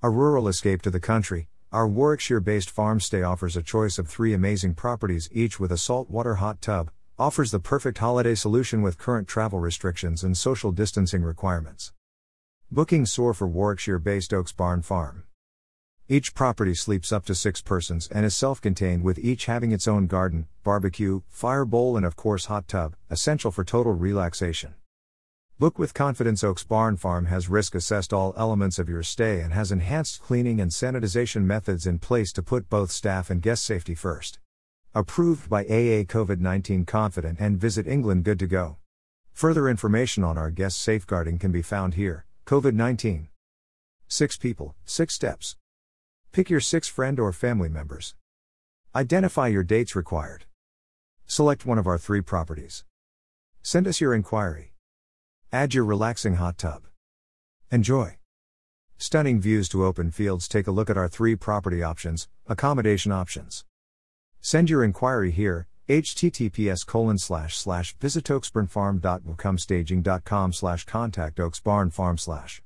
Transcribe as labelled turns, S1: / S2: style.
S1: A rural escape to the country, our Warwickshire based farm stay offers a choice of three amazing properties, each with a saltwater hot tub, offers the perfect holiday solution with current travel restrictions and social distancing requirements. Booking soar for Warwickshire based Oaks Barn Farm. Each property sleeps up to six persons and is self contained, with each having its own garden, barbecue, fire bowl, and of course, hot tub, essential for total relaxation. Book with confidence Oaks Barn Farm has risk assessed all elements of your stay and has enhanced cleaning and sanitization methods in place to put both staff and guest safety first. Approved by AA COVID 19 Confident and Visit England Good to Go. Further information on our guest safeguarding can be found here. COVID 19. Six people, six steps. Pick your six friend or family members. Identify your dates required. Select one of our three properties. Send us your inquiry. Add your relaxing hot tub. Enjoy. Stunning views to open fields. Take a look at our three property options, accommodation options. Send your inquiry here, https colon slash slash visit oaksbarnfarm.wacomstaging.com slash contact oaksbarnfarm slash.